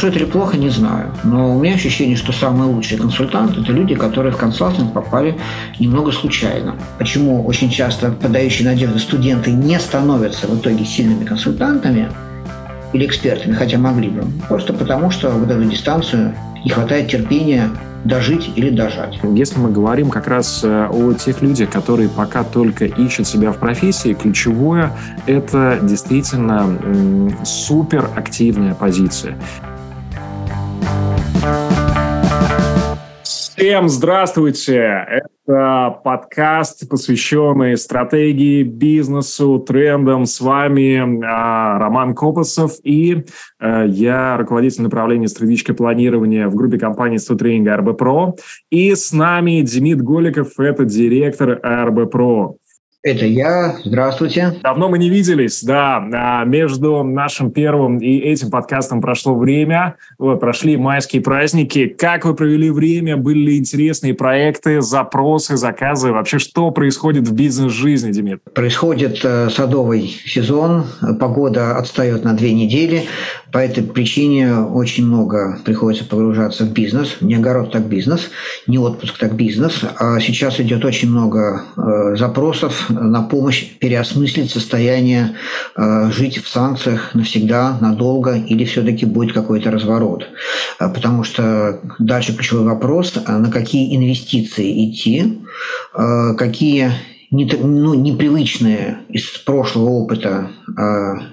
Хорошо это или плохо, не знаю. Но у меня ощущение, что самые лучшие консультанты – это люди, которые в консалтинг попали немного случайно. Почему очень часто подающие надежды студенты не становятся в итоге сильными консультантами или экспертами, хотя могли бы? Просто потому, что вот эту дистанцию не хватает терпения дожить или дожать. Если мы говорим как раз э, о тех людях, которые пока только ищут себя в профессии, ключевое – это действительно супер активная позиция. Всем здравствуйте! Это подкаст, посвященный стратегии, бизнесу, трендам. С вами а, Роман Копосов и а, я руководитель направления стратегическое планирование в группе компании «Стутренинга РБ Про». И с нами Демид Голиков, это директор РБ Про. Это я. Здравствуйте. Давно мы не виделись, да. А между нашим первым и этим подкастом прошло время. Вот, прошли майские праздники. Как вы провели время? Были ли интересные проекты, запросы, заказы? Вообще, что происходит в бизнес-жизни, Демид? Происходит э, садовый сезон. Погода отстает на две недели. По этой причине очень много приходится погружаться в бизнес. Не огород, так бизнес. Не отпуск, так бизнес. А сейчас идет очень много э, запросов на помощь переосмыслить состояние, э, жить в санкциях навсегда, надолго, или все-таки будет какой-то разворот. Э, потому что дальше ключевой вопрос, э, на какие инвестиции идти, какие ну, непривычные из прошлого опыта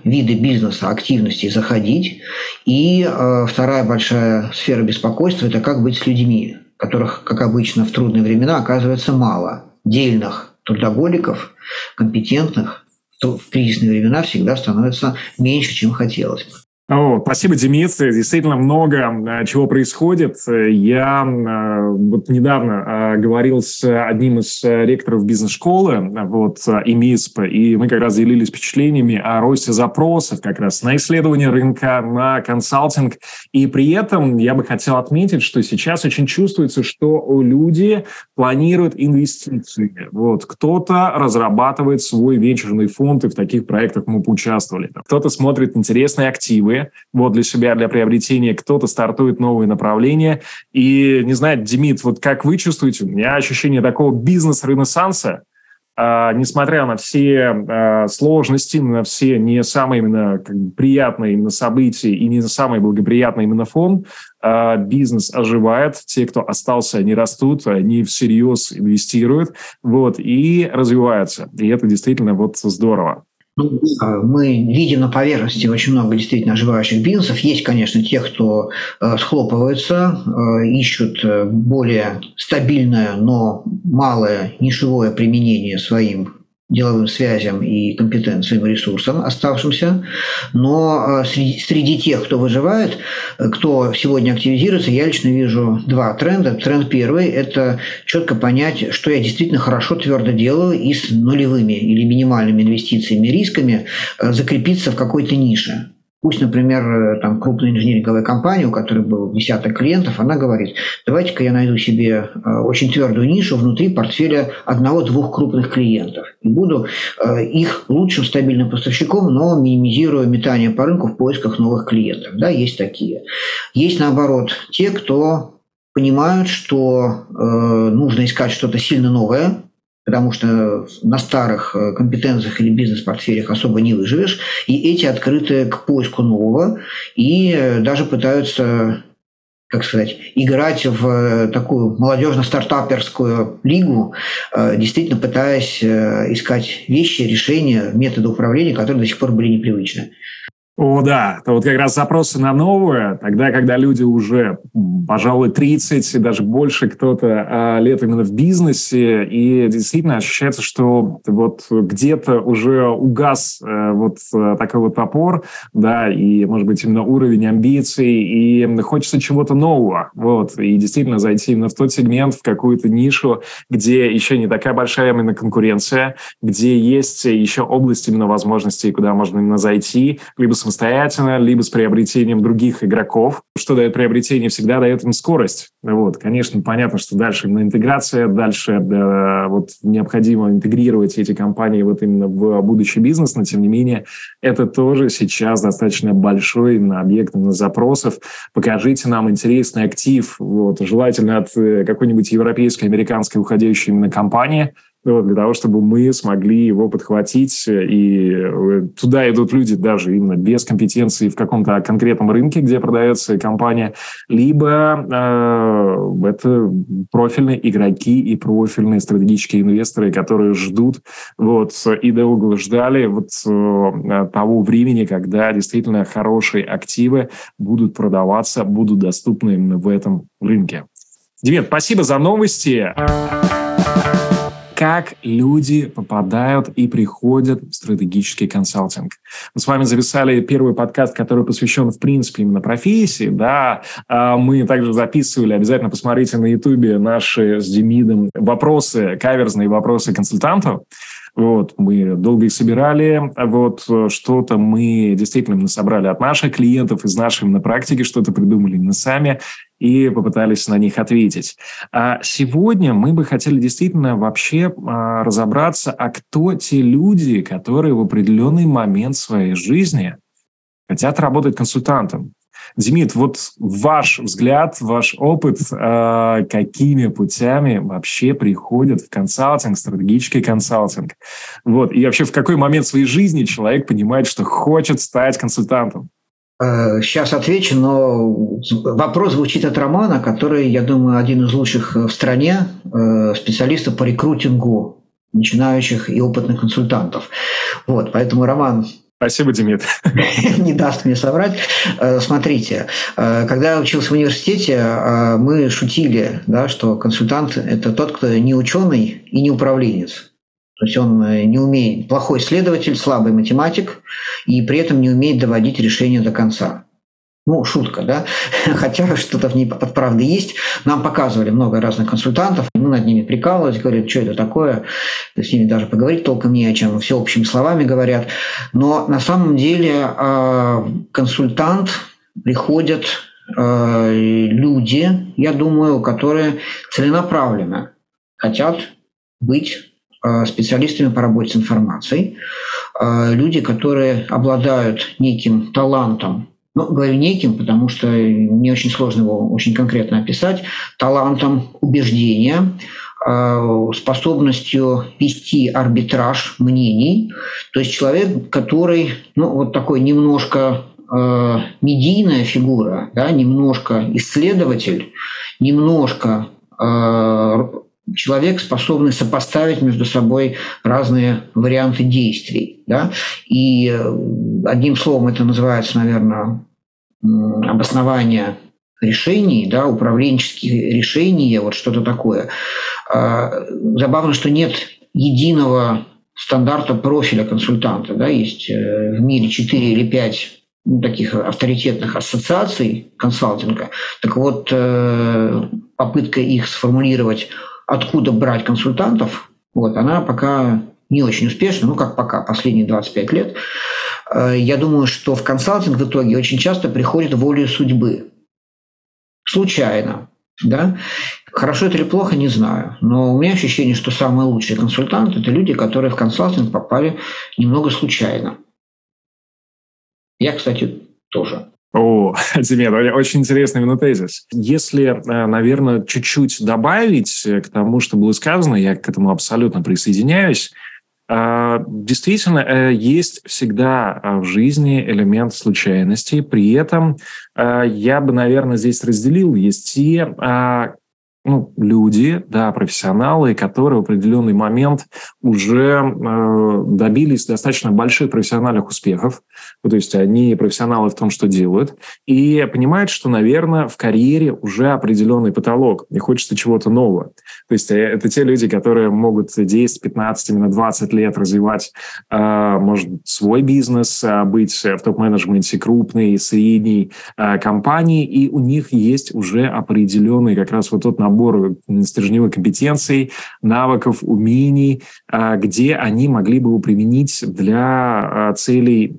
виды бизнеса, активности заходить. И вторая большая сфера беспокойства – это как быть с людьми, которых, как обычно, в трудные времена оказывается мало, дельных, трудоголиков, компетентных, то в кризисные времена всегда становится меньше, чем хотелось бы. О, спасибо, Демид. Действительно много э, чего происходит. Я э, вот недавно э, говорил с одним из ректоров бизнес-школы, вот, ИМИСП, и мы как раз делились впечатлениями о росте запросов как раз на исследование рынка, на консалтинг. И при этом я бы хотел отметить, что сейчас очень чувствуется, что люди планируют инвестиции. Вот, кто-то разрабатывает свой венчурный фонд, и в таких проектах мы поучаствовали. Кто-то смотрит интересные активы, вот для себя, для приобретения, кто-то стартует новые направления. И, не знаю, Демид, вот как вы чувствуете, у меня ощущение такого бизнес-ренессанса, а, несмотря на все а, сложности, на все не самые именно как бы, приятные именно события и не самый благоприятный именно фон, а, бизнес оживает, те, кто остался, они растут, они всерьез инвестируют, вот, и развиваются. И это действительно вот здорово. Ну, мы видим на поверхности очень много действительно оживающих бизнесов. Есть, конечно, те, кто э, схлопывается, э, ищут э, более стабильное, но малое нишевое применение своим деловым связям и компетенциям ресурсам оставшимся. Но э, среди, среди тех, кто выживает, э, кто сегодня активизируется, я лично вижу два тренда. Тренд первый – это четко понять, что я действительно хорошо, твердо делаю и с нулевыми или минимальными инвестициями рисками э, закрепиться в какой-то нише. Пусть, например, э, там, крупная инжиниринговая компания, у которой был десяток клиентов, она говорит, давайте-ка я найду себе э, очень твердую нишу внутри портфеля одного-двух крупных клиентов. И буду э, их лучшим стабильным поставщиком, но минимизирую метание по рынку в поисках новых клиентов. Да, есть такие. Есть, наоборот, те, кто понимают, что э, нужно искать что-то сильно новое, потому что на старых э, компетенциях или бизнес-портфелях особо не выживешь, и эти открыты к поиску нового, и э, даже пытаются как сказать, играть в э, такую молодежно-стартаперскую лигу, действительно пытаясь искать вещи, решения, методы управления, которые до сих пор были непривычны. О, да, это вот как раз запросы на новое, тогда, когда люди уже, пожалуй, 30 и даже больше кто-то а, лет именно в бизнесе, и действительно ощущается, что вот где-то уже угас э, вот э, такой вот топор, да, и, может быть, именно уровень амбиций, и хочется чего-то нового, вот, и действительно зайти именно в тот сегмент, в какую-то нишу, где еще не такая большая именно конкуренция, где есть еще область именно возможностей, куда можно именно зайти, либо самостоятельно, либо с приобретением других игроков. Что дает приобретение? Всегда дает им скорость. Вот, конечно, понятно, что дальше именно интеграция, дальше да, вот необходимо интегрировать эти компании вот именно в будущий бизнес, но тем не менее это тоже сейчас достаточно большой именно объект именно запросов. Покажите нам интересный актив, вот, желательно от э, какой-нибудь европейской, американской уходящей именно компании – вот, для того, чтобы мы смогли его подхватить. И э, туда идут люди даже именно без компетенции в каком-то конкретном рынке, где продается компания, либо э, это профильные игроки и профильные стратегические инвесторы, которые ждут вот, и долго ждали вот э, того времени, когда действительно хорошие активы будут продаваться, будут доступны именно в этом рынке. Димит, спасибо за новости как люди попадают и приходят в стратегический консалтинг. Мы с вами записали первый подкаст, который посвящен, в принципе, именно профессии. Да, а мы также записывали, обязательно посмотрите на Ютубе наши с Демидом вопросы, каверзные вопросы консультантов. Вот, мы долго их собирали, вот, что-то мы действительно собрали от наших клиентов, из нашей на практике, что-то придумали именно сами и попытались на них ответить. А сегодня мы бы хотели действительно вообще а, разобраться, а кто те люди, которые в определенный момент своей жизни хотят работать консультантом. Демид, вот ваш взгляд, ваш опыт, э, какими путями вообще приходят в консалтинг, стратегический консалтинг? Вот, и вообще в какой момент своей жизни человек понимает, что хочет стать консультантом? Сейчас э, отвечу, но вопрос звучит от Романа, который, я думаю, один из лучших в стране э, специалистов по рекрутингу начинающих и опытных консультантов. Вот, поэтому, Роман, Спасибо, Демид. Не даст мне соврать. Э, смотрите, когда я учился в университете, мы шутили, да, что консультант – это тот, кто не ученый и не управленец. То есть он э, не умеет, плохой исследователь, слабый математик, и при этом не умеет доводить решение до конца. Ну, шутка, да? Хотя что-то в ней от правды есть. Нам показывали много разных консультантов, мы над ними прикалывались, говорят, что это такое, с ними даже поговорить толком не о чем, все общими словами говорят. Но на самом деле а, консультант приходят а, люди, я думаю, которые целенаправленно хотят быть Э, специалистами по работе с информацией, люди, которые обладают неким талантом, ну, говорю неким, потому что мне очень сложно его очень конкретно описать, талантом убеждения, э, способностью вести арбитраж мнений, то есть человек, который, ну, вот такой немножко медийная фигура, да, немножко исследователь, немножко человек, способный сопоставить между собой разные варианты действий. Да? И э, одним словом это называется, наверное, обоснование решений, да, управленческие решения, вот что-то такое. А, забавно, что нет единого стандарта профиля консультанта. Да? Есть э, в мире 4 или 5 ну, таких авторитетных ассоциаций консалтинга. Так вот, э, попытка их сформулировать откуда брать консультантов, вот, она пока не очень успешна, ну как пока, последние 25 лет. Э, я думаю, что в консалтинг в итоге очень часто приходит волею судьбы. Случайно. Да? Хорошо это или плохо, не знаю. Но у меня ощущение, что самые лучшие консультанты – это люди, которые в консалтинг попали немного случайно. Я, кстати, тоже. О, Демид, очень интересный именно тезис. Если, э, наверное, чуть-чуть добавить к тому, что было сказано, я к этому абсолютно присоединяюсь. Э, действительно, э, есть всегда в жизни элемент случайности. При этом я бы, наверное, здесь разделил. Есть те ну, люди, да, профессионалы, которые в определенный момент уже э, добились достаточно больших профессиональных успехов. То есть они профессионалы в том, что делают, и понимают, что, наверное, в карьере уже определенный потолок, и хочется чего-то нового. То есть э, это те люди, которые могут 10, 15, именно 20 лет развивать, э, может, свой бизнес, э, быть в топ-менеджменте крупной, средней компании, и у них есть уже определенный как раз вот тот набор стержневых компетенций, навыков, умений, где они могли бы его применить для целей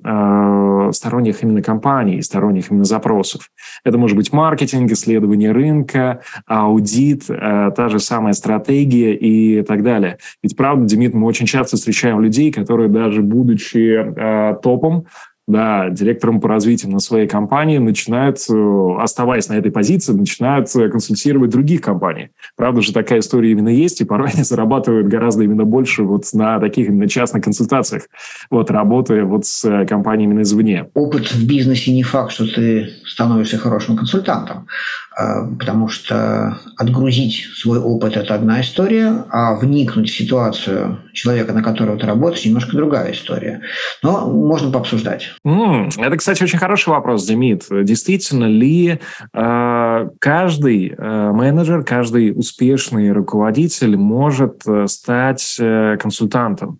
сторонних именно компаний, сторонних именно запросов. Это может быть маркетинг, исследование рынка, аудит, та же самая стратегия и так далее. Ведь правда, Демид, мы очень часто встречаем людей, которые даже будучи топом, да, директором по развитию на своей компании начинают, э, оставаясь на этой позиции, начинают э, консультировать других компаний. Правда же, такая история именно есть, и порой они зарабатывают гораздо именно больше вот на таких именно частных консультациях, вот, работая вот с э, компаниями извне. Опыт в бизнесе не факт, что ты становишься хорошим консультантом. Э, потому что отгрузить свой опыт – это одна история, а вникнуть в ситуацию человека, на которого ты работаешь, немножко другая история. Но можно пообсуждать. Mm, это, кстати, очень хороший вопрос, Демид. Действительно ли э, каждый э, менеджер, каждый успешный руководитель может э, стать э, консультантом?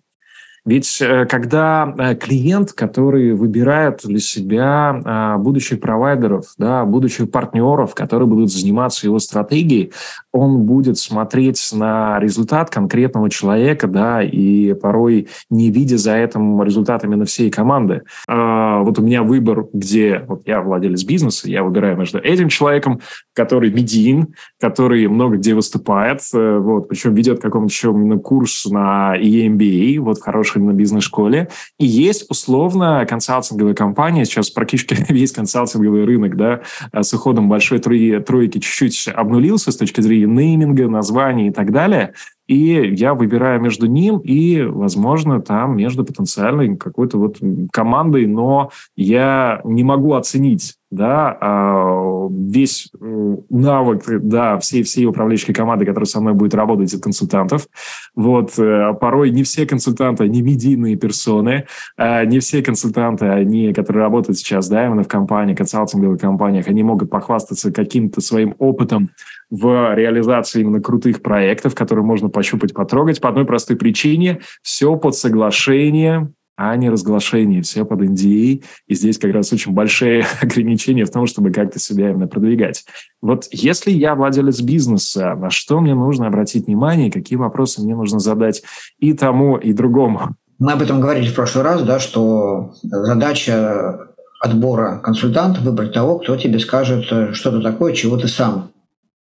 Ведь э, когда э, клиент, который выбирает для себя а, будущих провайдеров, да, будущих партнеров, которые будут заниматься его стратегией, он будет смотреть на результат конкретного человека, да, и порой не видя за этим результат именно всей команды. А, вот у меня выбор, где вот я владелец бизнеса, я выбираю между этим человеком, который медиин, который много где выступает, э, вот, причем ведет какой-то еще курс на EMBA, вот в хорошем именно бизнес-школе. И есть условно консалтинговая компания, сейчас практически весь консалтинговый рынок, да, э, с уходом большой тройки чуть-чуть обнулился с точки зрения нейминга, названий и так далее. И я выбираю между ним и, возможно, там между потенциальной какой-то вот командой, но я не могу оценить да, а, весь э, навык, да, всей, всей управленческой команды, которая со мной будет работать, от консультантов. Вот, э, порой не все консультанты, они медийные персоны, а не все консультанты, они, которые работают сейчас, да, именно в компании, консалтинговых компаниях, они могут похвастаться каким-то своим опытом в реализации именно крутых проектов, которые можно пощупать, потрогать по одной простой причине. Все под соглашение а не разглашение, все под NDA. И здесь как раз очень большие ограничения в том, чтобы как-то себя именно продвигать. Вот если я владелец бизнеса, на что мне нужно обратить внимание, какие вопросы мне нужно задать и тому, и другому? Мы об этом говорили в прошлый раз, да, что задача отбора консультанта выбрать того, кто тебе скажет что-то такое, чего ты сам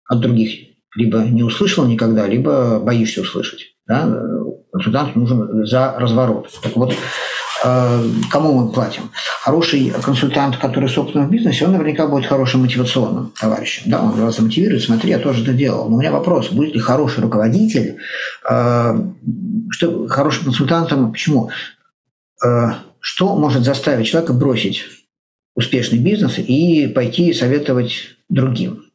от других либо не услышал никогда, либо боишься услышать. Да? Консультант нужен за разворот. Так вот, э, кому мы платим? Хороший консультант, который с опытом в бизнесе, он наверняка будет хорошим мотивационным товарищем. Да, он вас мотивирует, смотри, я тоже это делал. Но у меня вопрос, будет ли хороший руководитель, э, что хорошим консультантом, почему? Э, что может заставить человека бросить успешный бизнес и пойти советовать другим?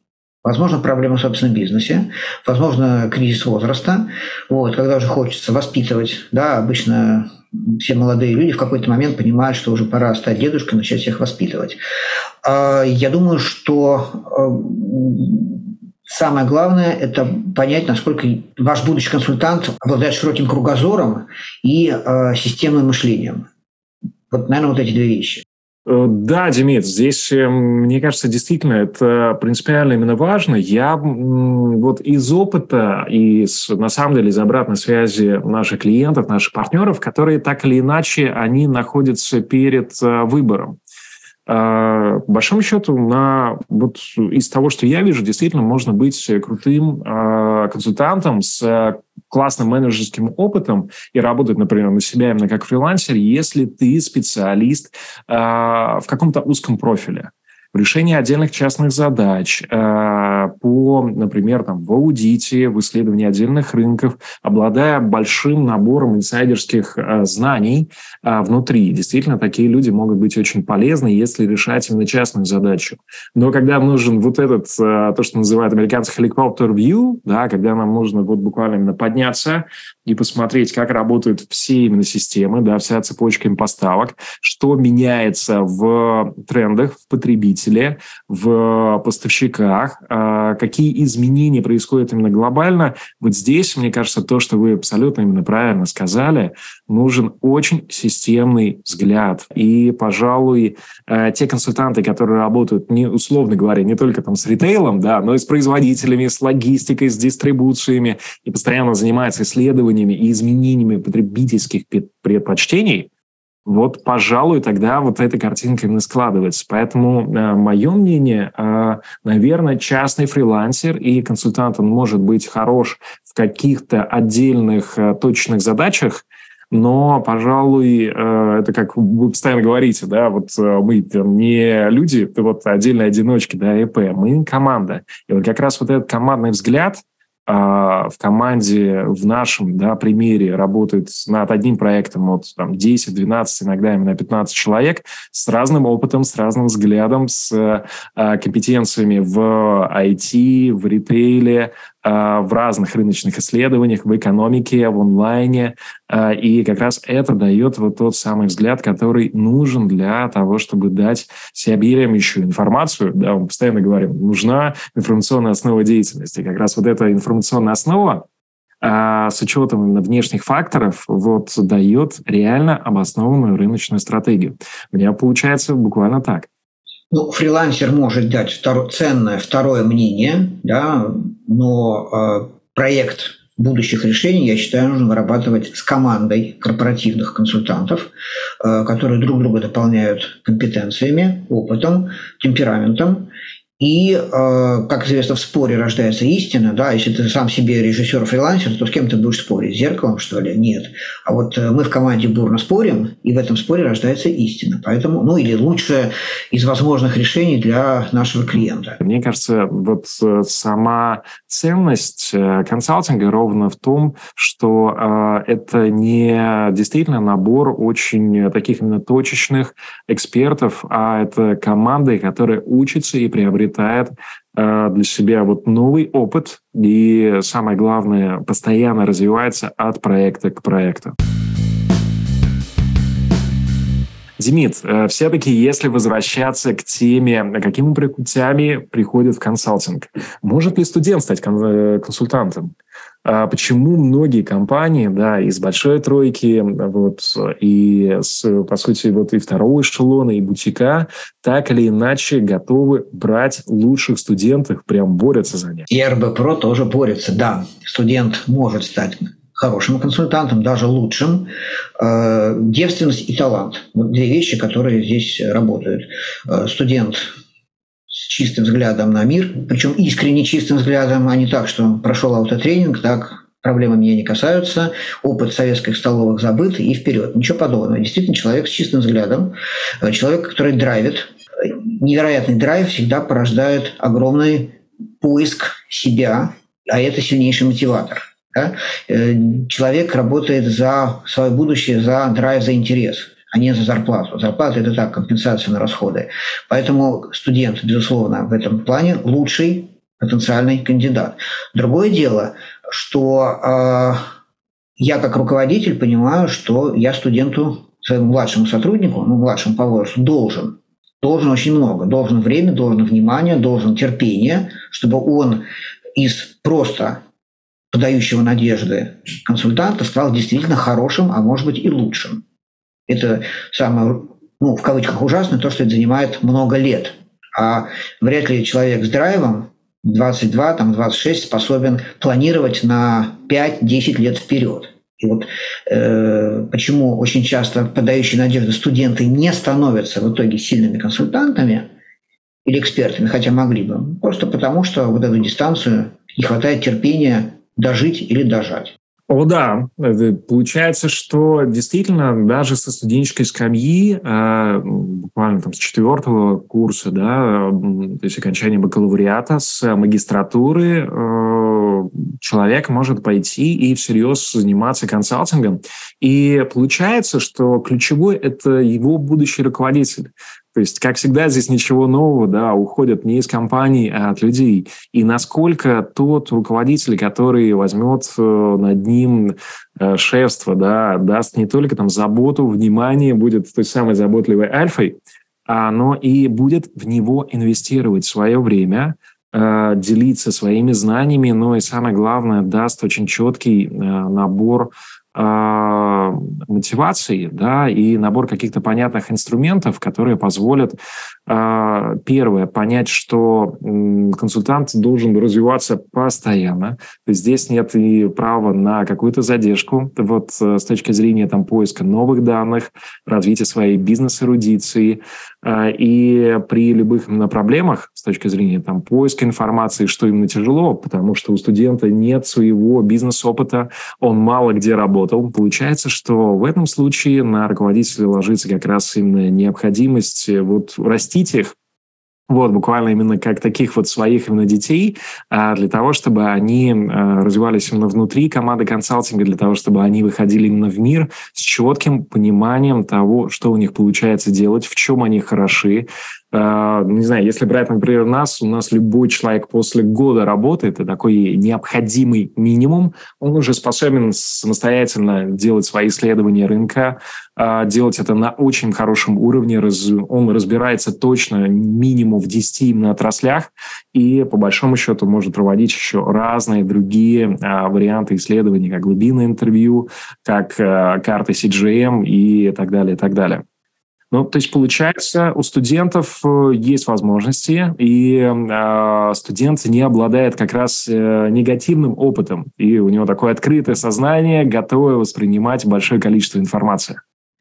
Возможно, проблема в собственном бизнесе, возможно, кризис возраста, вот, когда уже хочется воспитывать, да, обычно все молодые люди в какой-то момент понимают, что уже пора стать дедушкой, начать всех воспитывать. А, я думаю, что э, самое главное – это понять, насколько ваш будущий консультант обладает широким кругозором и э, системным мышлением. Вот, наверное, вот эти две вещи. Э, да, Демид, здесь, э, мне кажется, действительно это принципиально именно важно. Я вот из опыта и с, на самом деле из обратной связи наших клиентов, наших партнеров, которые так или иначе, они находятся перед э, выбором. По большому счету, на, вот из того, что я вижу, действительно можно быть крутым консультантом с классным менеджерским опытом и работать, например, на себя именно как фрилансер, если ты специалист э, в каком-то узком профиле в решении отдельных частных задач, э, по, например, там, в аудите, в исследовании отдельных рынков, обладая большим набором инсайдерских э, знаний э, внутри. Действительно, такие люди могут быть очень полезны, если решать именно частную задачу. Но когда нужен вот этот, то, что называют американцы helicopter view, да, когда нам нужно вот буквально именно подняться и посмотреть, как работают все именно системы, да, вся цепочка им поставок, что меняется в трендах, в потребителях, потребителе, в поставщиках, а, а, какие изменения происходят именно глобально, вот здесь, мне кажется, то, что вы абсолютно именно правильно сказали, нужен очень системный взгляд. И, пожалуй, э, те консультанты, которые работают, не, условно говоря, не только там с ритейлом, да, но и с производителями, с логистикой, с дистрибуциями, и постоянно занимаются исследованиями и изменениями потребительских предпочтений, вот, пожалуй, тогда вот эта картинка именно складывается. Поэтому э, мое мнение, э, наверное, частный фрилансер и консультант, он может быть хорош в каких-то отдельных э, точных задачах, но, пожалуй, э, это как вы постоянно говорите, да, вот э, мы там, не люди, вот отдельные одиночки, да, ЭП, мы команда. И вот как раз вот этот командный взгляд – в команде в нашем да, примере работает над одним проектом от там, 10, 12, иногда именно 15 человек с разным опытом, с разным взглядом, с а, компетенциями в IT, в ритейле, а, в разных рыночных исследованиях, в экономике, в онлайне. А, и как раз это дает вот тот самый взгляд, который нужен для того, чтобы дать всеобъемлющую информацию. Да, мы постоянно говорим, нужна информационная основа деятельности. Как раз вот эта информационная основа, а, с учетом внешних факторов, вот дает реально обоснованную рыночную стратегию. У меня получается буквально так. Ну, фрилансер может дать второ, ценное второе мнение, да, но э, проект будущих решений, я считаю, нужно вырабатывать с командой корпоративных консультантов, э, которые друг друга дополняют компетенциями, опытом, темпераментом и, э, как известно, в споре рождается истина. Да? Если ты сам себе режиссер-фрилансер, то с кем ты будешь спорить? С зеркалом, что ли? Нет. А вот э, мы в команде бурно спорим, и в этом споре рождается истина. Поэтому, ну или лучшее из возможных решений для нашего клиента. Мне кажется, вот э, сама ценность консалтинга ровно в том, что это не действительно набор очень таких именно точечных экспертов, а это команды, которые учатся и приобретают приобретает э, для себя вот новый опыт и, самое главное, постоянно развивается от проекта к проекту. Демид, э, все-таки если возвращаться к теме, какими путями приходит консалтинг, может ли студент стать э, консультантом? А почему многие компании, да, из большой тройки, вот, и с, по сути, вот и второго эшелона, и бутика, так или иначе готовы брать лучших студентов, прям борются за них? И РБПРО тоже борется, да. Студент может стать хорошим консультантом, даже лучшим. Э, девственность и талант. Вот две вещи, которые здесь работают. Э, студент чистым взглядом на мир, причем искренне чистым взглядом, а не так, что прошел аутотренинг, так, проблемы меня не касаются, опыт советских столовых забыт и вперед. Ничего подобного. Действительно, человек с чистым взглядом, э, человек, который драйвит. Невероятный драйв всегда порождает огромный поиск себя, а это сильнейший мотиватор. Да? Э, человек работает за свое будущее, за драйв, за интерес – а не за зарплату. Зарплата – это так, компенсация на расходы. Поэтому студент, безусловно, в этом плане лучший потенциальный кандидат. Другое дело, что э, я как руководитель понимаю, что я студенту, своему младшему сотруднику, ну, младшему по возрасту, должен. Должен очень много. Должен время, должен внимание, должен терпение, чтобы он из просто подающего надежды консультанта стал действительно хорошим, а может быть и лучшим. Это самое, ну, в кавычках ужасное, то, что это занимает много лет. А вряд ли человек с драйвом 22, там, 26 способен планировать на 5-10 лет вперед. И вот э, почему очень часто подающие надежды студенты не становятся в итоге сильными консультантами или экспертами, хотя могли бы. Просто потому, что вот эту дистанцию не хватает терпения дожить или дожать. О, да. Получается, что действительно даже со студенческой скамьи, а, буквально там с четвертого курса, да, то есть окончания бакалавриата, с магистратуры э, человек может пойти и всерьез заниматься консалтингом. И получается, что ключевой – это его будущий руководитель. То есть, как всегда, здесь ничего нового, да, уходят не из компаний, а от людей. И насколько тот руководитель, который возьмет э, над ним э, шефство, да, даст не только там заботу, внимание, будет той самой заботливой альфой, но и будет в него инвестировать свое время, делиться своими знаниями, но и самое главное, даст очень четкий набор мотивации, да, и набор каких-то понятных инструментов, которые позволят, а, первое, понять, что консультант должен развиваться постоянно. Здесь нет и права на какую-то задержку вот э, с точки зрения там, поиска новых данных, развития своей бизнес-эрудиции. А, и при любых именно проблемах с точки зрения там, поиска информации, что именно тяжело, потому что у студента нет своего бизнес-опыта, он мало где работал. Получается, что в этом случае на руководителя ложится как раз именно необходимость э, вот растить их, вот, буквально именно как таких вот своих именно детей, а, для того, чтобы они а, развивались именно внутри команды консалтинга, для того, чтобы они выходили именно в мир с четким пониманием того, что у них получается делать, в чем они хороши, не знаю, если брать, например, нас, у нас любой человек после года работы, это такой необходимый минимум, он уже способен самостоятельно делать свои исследования рынка, а, делать это на очень хорошем уровне, он разбирается точно минимум в 10 именно отраслях, и по большому счету может проводить еще разные другие а, варианты исследований, как глубинное интервью, как карты CGM и так далее, и так далее. Ну, то есть, получается, у студентов э, есть возможности, и э, студент не обладает как раз э, негативным опытом, и у него такое открытое сознание, готовое воспринимать большое количество информации.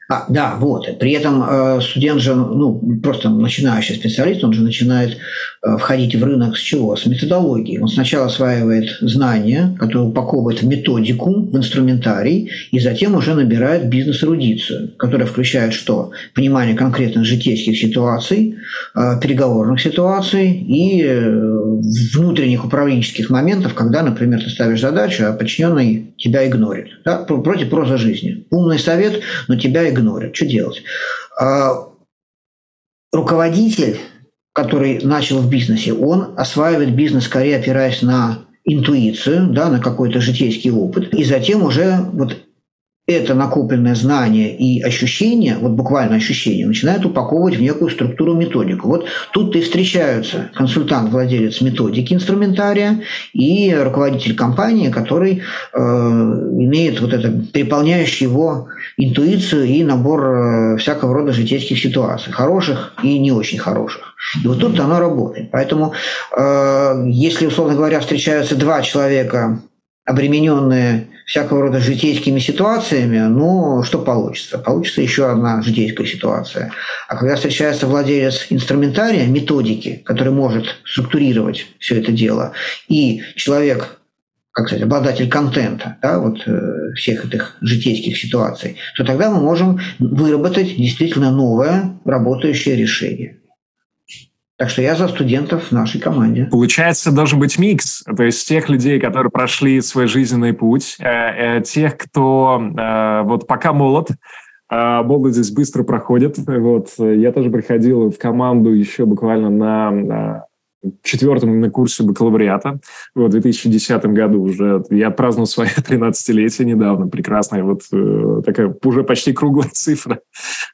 А, да, вот. При этом э, студент же, ну, просто начинающий специалист, он же начинает э, входить в рынок с чего? С методологии. Он сначала осваивает знания, которые упаковывает в методику, в инструментарий, и затем уже набирает бизнес-эрудицию, которая включает что? Понимание конкретных житейских ситуаций, э, переговорных ситуаций и внутренних управленческих моментов, когда, например, ты ставишь задачу, а подчиненный тебя игнорит. Да? Против проза жизни. Умный совет, но тебя игнорят. Что делать? А, руководитель, который начал в бизнесе, он осваивает бизнес скорее опираясь на интуицию, да, на какой-то житейский опыт, и затем уже вот это накопленное знание и ощущение, вот буквально ощущение, начинают упаковывать в некую структуру методику. Вот тут и встречаются консультант, владелец методики инструментария и руководитель компании, который э, имеет вот это переполняющий его интуицию и набор э, всякого рода житейских ситуаций, хороших и не очень хороших. И вот тут оно работает. Поэтому, э, если, условно говоря, встречаются два человека, обремененные всякого рода житейскими ситуациями, ну, что получится? Получится еще одна житейская ситуация. А когда встречается владелец инструментария, методики, который может структурировать все это дело, и человек, как сказать, обладатель контента, да, вот э, всех этих житейских ситуаций, то тогда мы можем выработать действительно новое работающее решение. Так что я за студентов в нашей команде. Получается, должен быть микс. То есть тех людей, которые прошли свой жизненный путь, э, э, тех, кто э, вот пока молод, а молодость быстро проходит. Вот. Я тоже приходил в команду еще буквально на четвертом на курсе бакалавриата в 2010 году уже. Я праздновал свое 13-летие недавно. Прекрасная вот э, такая уже почти круглая цифра.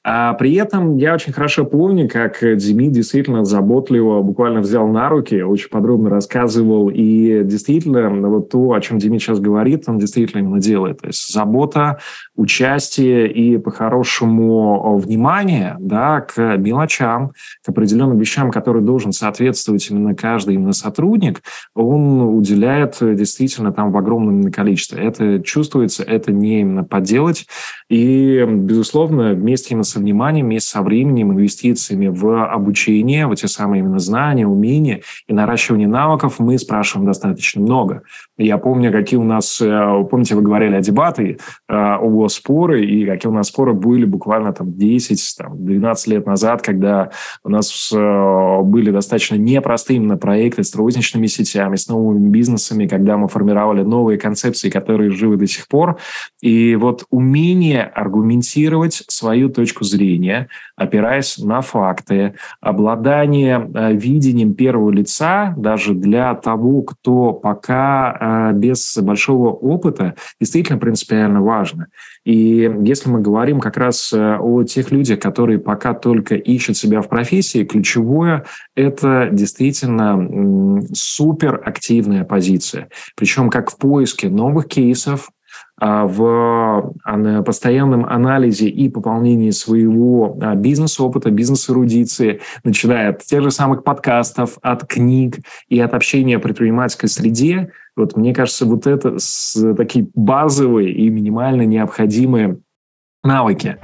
А при этом я очень хорошо помню, как Демид действительно заботливо буквально взял на руки, очень подробно рассказывал. И действительно, вот то, о чем Демид сейчас говорит, он действительно именно делает. То есть забота, участие и по-хорошему внимание да, к мелочам, к определенным вещам, которые должен соответствовать именно каждый именно сотрудник, он уделяет э, действительно там в огромном количестве. Это чувствуется, это не именно поделать. И, безусловно, вместе именно со вниманием, вместе со временем, инвестициями в обучение, в эти самые именно знания, умения и наращивание навыков мы спрашиваем достаточно много. Я помню, какие у нас, э, помните, вы говорили о дебаты, э, о споры, и какие у нас споры были буквально там 10-12 лет назад, когда у нас были достаточно непростые простые именно проекты с розничными сетями, с новыми бизнесами, когда мы формировали новые концепции, которые живы до сих пор. И вот умение аргументировать свою точку зрения, опираясь на факты, обладание э, видением первого лица даже для того, кто пока э, без большого опыта, действительно принципиально важно. И если мы говорим как раз э, о тех людях, которые пока только ищут себя в профессии, ключевое – это действительно супер активная позиция. Причем как в поиске новых кейсов, а, в постоянном анализе и пополнении своего а, бизнес-опыта, бизнес-эрудиции, начиная от тех же самых подкастов, от книг и от общения в предпринимательской среде, вот мне кажется, вот это такие базовые и минимально необходимые навыки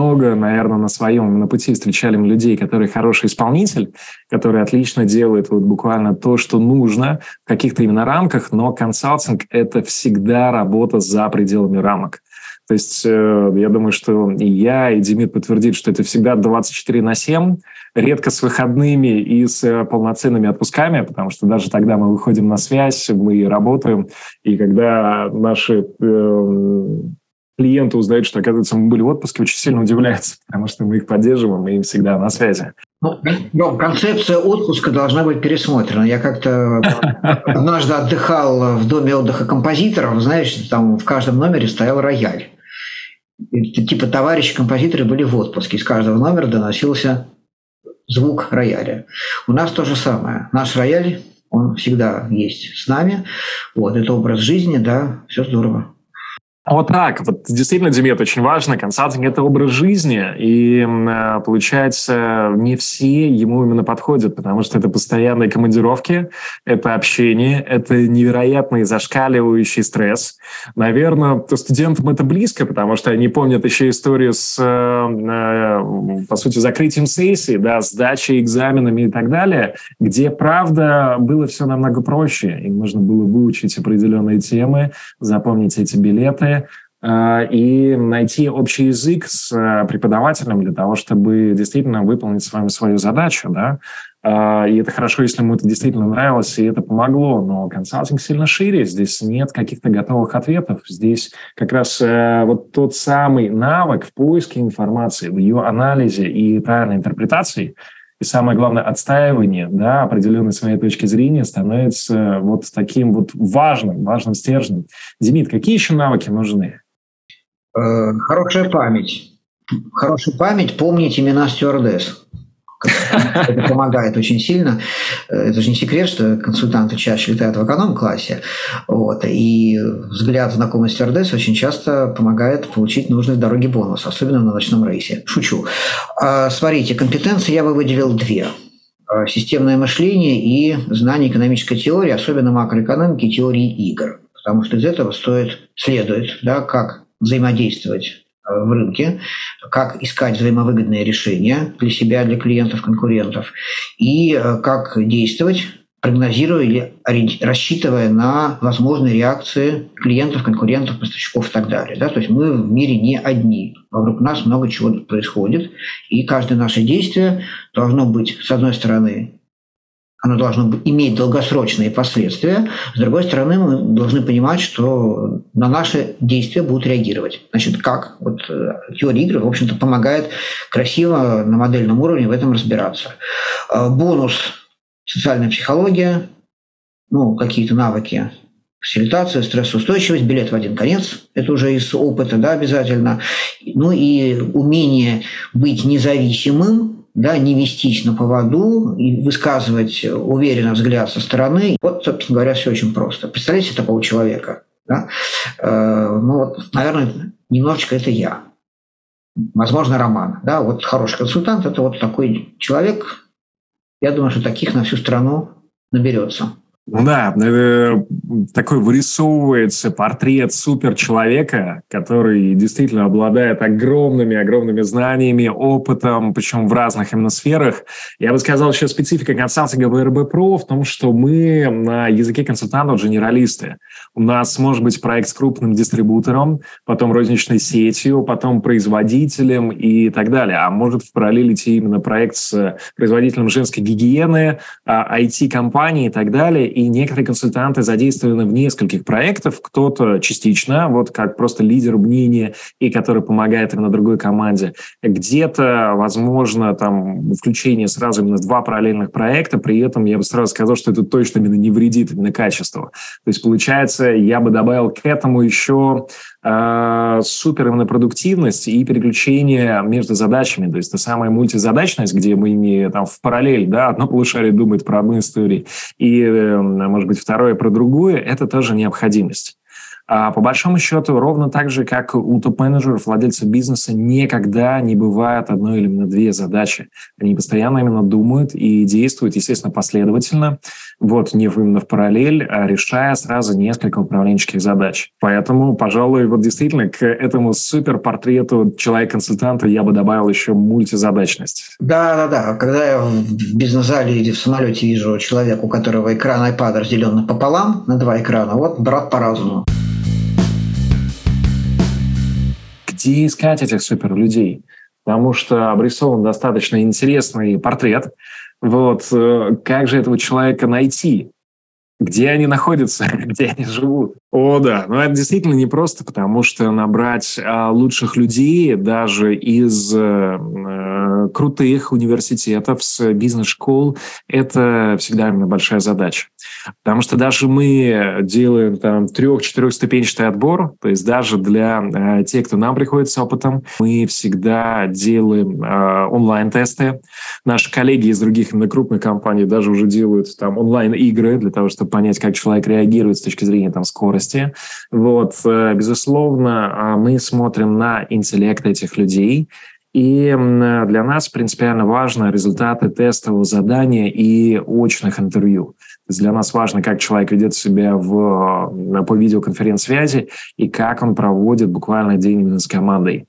много, наверное, на своем на пути встречали людей, которые хороший исполнитель, который отлично делает вот буквально то, что нужно в каких-то именно рамках, но консалтинг – это всегда работа за пределами рамок. То есть э, я думаю, что и я, и Демид подтвердит, что это всегда 24 на 7, редко с выходными и с э, полноценными отпусками, потому что даже тогда мы выходим на связь, мы работаем, и когда наши э, клиенты узнают, что, оказывается, мы были в отпуске, очень сильно удивляются, потому что мы их поддерживаем, и всегда на связи. Ну, концепция отпуска должна быть пересмотрена. Я как-то однажды отдыхал в доме отдыха композиторов, знаешь, там в каждом номере стоял рояль. И, типа товарищи композиторы были в отпуске. Из каждого номера доносился звук рояля. У нас то же самое. Наш рояль, он всегда есть с нами. Вот, это образ жизни, да, все здорово. Вот так. Вот действительно, Диме, это очень важно. Консалтинг – это образ жизни. И э, получается, не все ему именно подходят, потому что это постоянные командировки, это общение, это невероятный зашкаливающий стресс. Наверное, студентам это близко, потому что они помнят еще историю с, э, э, по сути, закрытием сессии, да, сдачей экзаменами и так далее, где, правда, было все намного проще. Им нужно было выучить определенные темы, запомнить эти билеты, Э, и найти общий язык с э, преподавателем для того, чтобы действительно выполнить с вами свою задачу, да, э, и это хорошо, если ему это действительно нравилось, и это помогло. Но консалтинг сильно шире. Здесь нет каких-то готовых ответов. Здесь как раз вот тот самый навык в поиске информации, в ее анализе и правильной интерпретации, и самое главное, отстаивание да, определенной своей точки зрения становится вот таким вот важным, важным стержнем. Демид, какие еще навыки нужны? Э, хорошая память. Хорошая память, помнить имена стюардесс. Это помогает очень сильно. Э, это же не секрет, что консультанты чаще летают в эконом-классе. Вот, и взгляд знакомой стюардесс очень часто помогает получить нужный в дороге бонус, особенно на ночном рейсе. Шучу. А, смотрите, компетенции я бы выделил две а, системное мышление и знание экономической теории, особенно макроэкономики теории игр. Потому что из этого стоит, следует, да, как взаимодействовать в рынке, как искать взаимовыгодные решения для себя, для клиентов, конкурентов, и э, как действовать, прогнозируя или рассчитывая на возможные реакции клиентов, конкурентов, поставщиков и так далее. Да? То есть мы в мире не одни. Вокруг нас много чего происходит, и каждое наше действие должно быть, с одной стороны, оно должно иметь долгосрочные последствия. С другой стороны, мы должны понимать, что на наши действия будут реагировать. Значит, как? Вот э, теория игры, в общем-то, помогает красиво на модельном уровне в этом разбираться. Э, бонус – социальная психология, ну, какие-то навыки фасилитация, стрессоустойчивость, билет в один конец, это уже из опыта, да, обязательно. Ну и умение быть независимым, да, не вестись на поводу и высказывать уверенно взгляд со стороны. Вот, собственно говоря, все очень просто. Представляете такого человека? Да? Э, ну вот, наверное, немножечко это я. Возможно, Роман. Да? Вот хороший консультант – это вот такой человек. Я думаю, что таких на всю страну наберется. Да, э, такой вырисовывается портрет суперчеловека, который действительно обладает огромными-огромными знаниями, опытом, причем в разных именно сферах. Я бы сказал, еще специфика консалтинга в РБ Про в том, что мы на языке консультантов генералисты. У нас может быть проект с крупным дистрибутором, потом розничной сетью, потом производителем и так далее. А может в параллели идти именно проект с производителем женской гигиены, IT-компании а, и так далее и некоторые консультанты задействованы в нескольких проектах, кто-то частично, вот как просто лидер мнения, и который помогает именно другой команде. Где-то, возможно, там включение сразу именно два параллельных проекта, при этом я бы сразу сказал, что это точно именно не вредит именно качеству. То есть, получается, я бы добавил к этому еще э, супер именно продуктивность и переключение между задачами. То есть, та самая мультизадачность, где мы не там в параллель, да, одно полушарие думает про одну историю, и, э, может быть, второе про другую, это тоже необходимость. А по большому счету, ровно так же, как у топ-менеджеров, владельцев бизнеса, никогда не бывает одной или две задачи. Они постоянно именно думают и действуют, естественно, последовательно, вот не именно в параллель, а решая сразу несколько управленческих задач. Поэтому, пожалуй, вот действительно к этому суперпортрету человека-консультанта я бы добавил еще мультизадачность. Да, да, да. Когда я в бизнес-зале или в самолете вижу человека, у которого экран iPad разделен пополам на два экрана, вот брат по разуму. где искать этих суперлюдей? Потому что обрисован достаточно интересный портрет. Вот э, как же этого человека найти? Где они находятся, где они живут? О, да, но это действительно не просто, потому что набрать а, лучших людей даже из э, э крутых университетов, с бизнес-школ, это всегда именно большая задача. Потому что даже мы делаем там трех-четырехступенчатый отбор, то есть даже для э, тех, кто нам приходит с опытом, мы всегда делаем э, онлайн-тесты. Наши коллеги из других именно крупных компаний даже уже делают там онлайн-игры для того, чтобы понять, как человек реагирует с точки зрения там скорости. Вот, э, безусловно, э, мы смотрим на интеллект этих людей, и для нас принципиально важно результаты тестового задания и очных интервью. Есть для нас важно, как человек ведет себя в, по видеоконференц-связи и как он проводит буквально день именно с командой.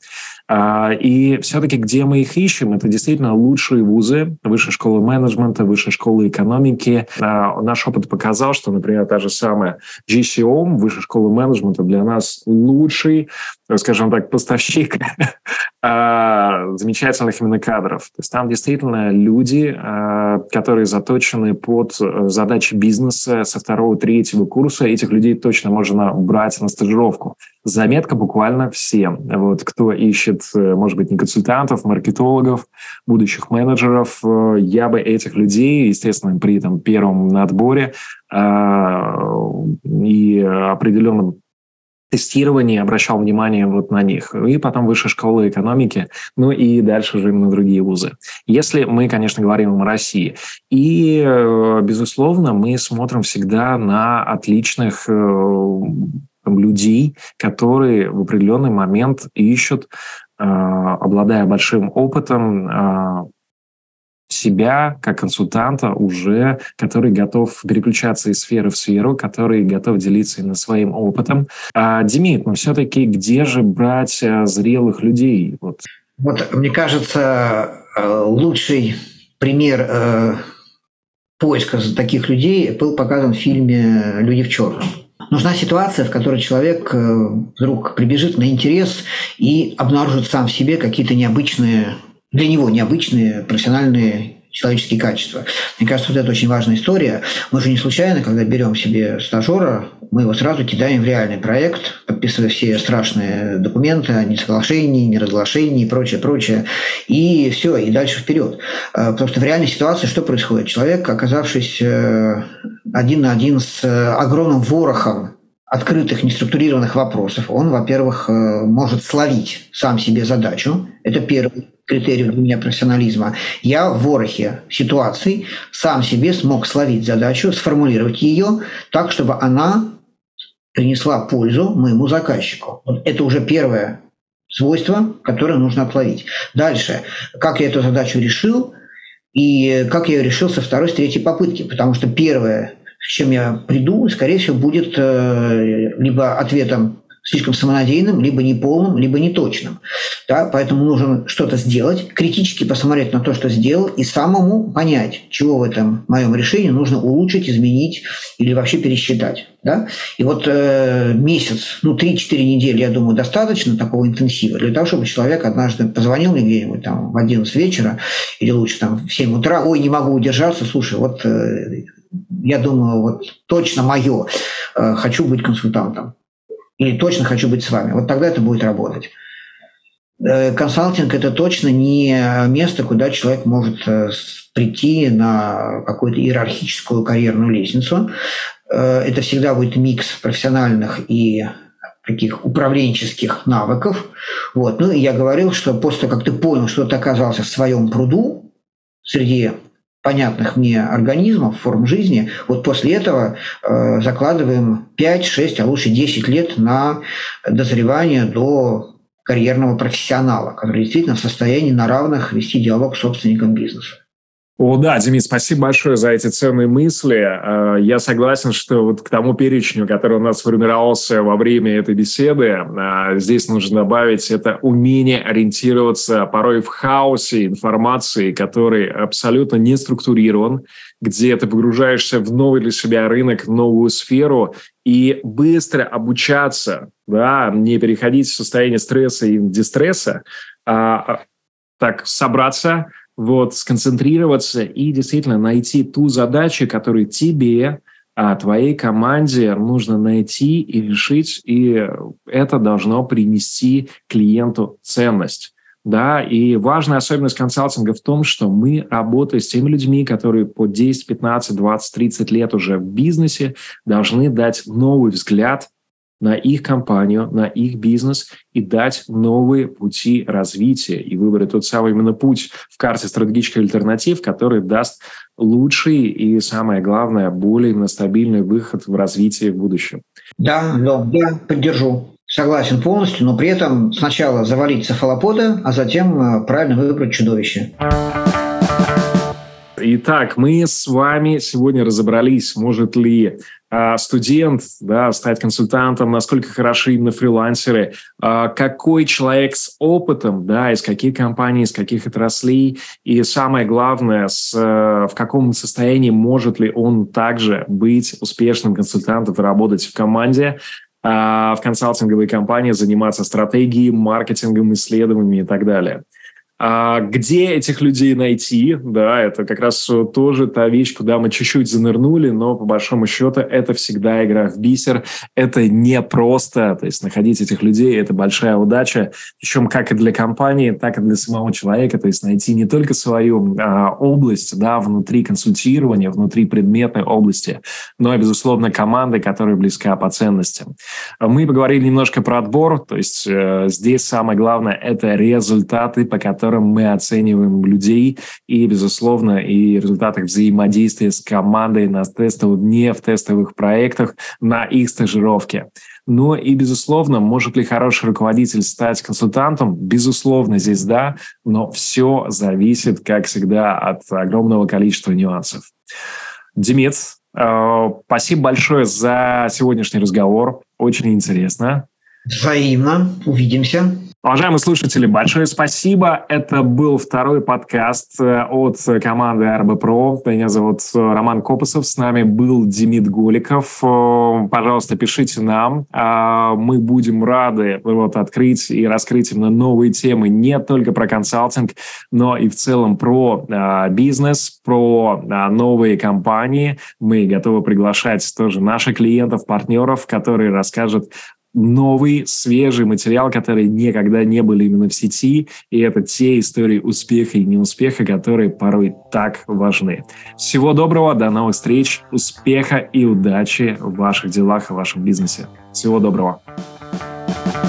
А, и все-таки где мы их ищем, это действительно лучшие вузы, высшая школа менеджмента, высшая школа экономики. А, наш опыт показал, что, например, та же самая GCOM, высшая школа менеджмента, для нас лучший, скажем так, поставщик замечательных именно кадров. То есть там действительно люди, которые заточены под задачи бизнеса со второго, третьего курса. Этих людей точно можно брать на стажировку. Заметка буквально всем. Вот, кто ищет, э, может быть, не консультантов, маркетологов, будущих менеджеров, э, я бы этих людей, естественно, при там, первом надборе э, и определенном тестировании обращал внимание вот на них. И потом высшая школа экономики, ну и дальше уже на другие вузы. Если мы, конечно, говорим о России. И, безусловно, мы смотрим всегда на отличных людей, которые в определенный момент ищут, а, обладая большим опытом, себя как консультанта уже, который готов переключаться из сферы в сферу, который готов делиться именно своим опытом. А, Демид, но все-таки где же брать а, зрелых людей? Вот. вот, мне кажется, лучший пример э, поиска таких людей был показан в фильме «Люди в черном». Нужна ситуация, в которой человек э, вдруг прибежит на интерес и обнаружит сам в себе какие-то необычные, для него необычные профессиональные человеческие качества. Мне кажется, вот это очень важная история. Мы же не случайно, когда берем себе стажера, мы его сразу кидаем в реальный проект, подписывая все страшные документы о несоглашении, неразглашении и прочее, прочее. И все, и дальше вперед. Э, потому что в реальной ситуации что происходит? Человек, оказавшись э, один на один с э, огромным ворохом открытых, неструктурированных вопросов, он, во-первых, может словить сам себе задачу. Это первый критерий для меня профессионализма. Я в ворохе ситуаций сам себе смог словить задачу, сформулировать ее так, чтобы она принесла пользу моему заказчику. Вот это уже первое свойство, которое нужно отловить. Дальше, как я эту задачу решил, и как я ее решил со второй, с третьей попытки. Потому что первое, с чем я приду, скорее всего, будет э, либо ответом слишком самонадеянным, либо неполным, либо неточным. Да? Поэтому нужно что-то сделать, критически посмотреть на то, что сделал, и самому понять, чего в этом моем решении нужно улучшить, изменить или вообще пересчитать. Да? И вот э, месяц, ну 3-4 недели, я думаю, достаточно такого интенсива для того, чтобы человек однажды позвонил мне где-нибудь там в 11 вечера или лучше там в 7 утра, ой, не могу удержаться, слушай, вот э, я думаю, вот точно мое, э, хочу быть консультантом или точно хочу быть с вами. Вот тогда это будет работать. Э, консалтинг – это точно не место, куда человек может э, прийти на какую-то иерархическую карьерную лестницу. Э, это всегда будет микс профессиональных и таких управленческих навыков. Вот. Ну и я говорил, что после того, как ты понял, что ты оказался в своем пруду среди понятных мне организмов, форм жизни, вот после этого э, закладываем 5, 6, а лучше 10 лет на дозревание до карьерного профессионала, который действительно в состоянии на равных вести диалог с собственником бизнеса. О, да, Демид, спасибо большое за эти ценные мысли. Э, я согласен, что вот к тому перечню, который у нас сформировался во время этой беседы, э, здесь нужно добавить это умение ориентироваться порой в хаосе информации, который абсолютно не структурирован, где ты погружаешься в новый для себя рынок, в новую сферу, и быстро обучаться, да, не переходить в состояние стресса и дистресса, а, а так собраться, вот, сконцентрироваться и действительно найти ту задачу, которую тебе, а твоей команде нужно найти и решить, и это должно принести клиенту ценность. Да, и важная особенность консалтинга в том, что мы работаем с теми людьми, которые по 10, 15, 20, 30 лет уже в бизнесе, должны дать новый взгляд на их компанию, на их бизнес и дать новые пути развития и выбрать тот самый именно путь в карте стратегических альтернатив, который даст лучший и, самое главное, более именно стабильный выход в развитии в будущем. Да, да, я поддержу. Согласен полностью, но при этом сначала завалить цефалопода, а затем э, правильно выбрать чудовище. Итак, мы с вами сегодня разобрались, может ли студент да, стать консультантом, насколько хороши именно фрилансеры, а, какой человек с опытом, да, из каких компаний, из каких отраслей, и самое главное, с, э, в каком состоянии может ли он также быть успешным консультантом работать в команде, а, в консалтинговой компании, заниматься стратегией, маркетингом, исследованиями и так далее. А где этих людей найти? Да, это как раз тоже та вещь, куда мы чуть-чуть занырнули, но по большому счету это всегда игра в бисер. Это не просто, то есть находить этих людей – это большая удача, причем как и для компании, так и для самого человека, то есть найти не только свою а, область, да, внутри консультирования, внутри предметной области, но и, безусловно, команды, которая близка по ценностям. Мы поговорили немножко про отбор, то есть э, здесь самое главное – это результаты, по которым котором мы оцениваем людей и, безусловно, и результатах взаимодействия с командой на тестовых дне, в тестовых проектах, на их стажировке. Но и, безусловно, может ли хороший руководитель стать консультантом? Безусловно, здесь да, но все зависит, как всегда, от огромного количества нюансов. Демец, э, спасибо большое за сегодняшний разговор. Очень интересно. Взаимно. Увидимся. Уважаемые слушатели, большое спасибо. Это был второй подкаст э, от команды РБ Про. Меня зовут э, Роман Копосов. С нами был Демид Голиков. Э, пожалуйста, пишите нам. А, мы будем рады вот, открыть и раскрыть именно новые темы не только про консалтинг, но и в целом про бизнес, про новые компании. Мы готовы приглашать тоже наших клиентов, партнеров, которые расскажут новый, свежий материал, который никогда не были именно в сети, и это те истории успеха и неуспеха, которые порой так важны. Всего доброго, до новых встреч, успеха и удачи в ваших делах и в вашем бизнесе. Всего доброго. thank you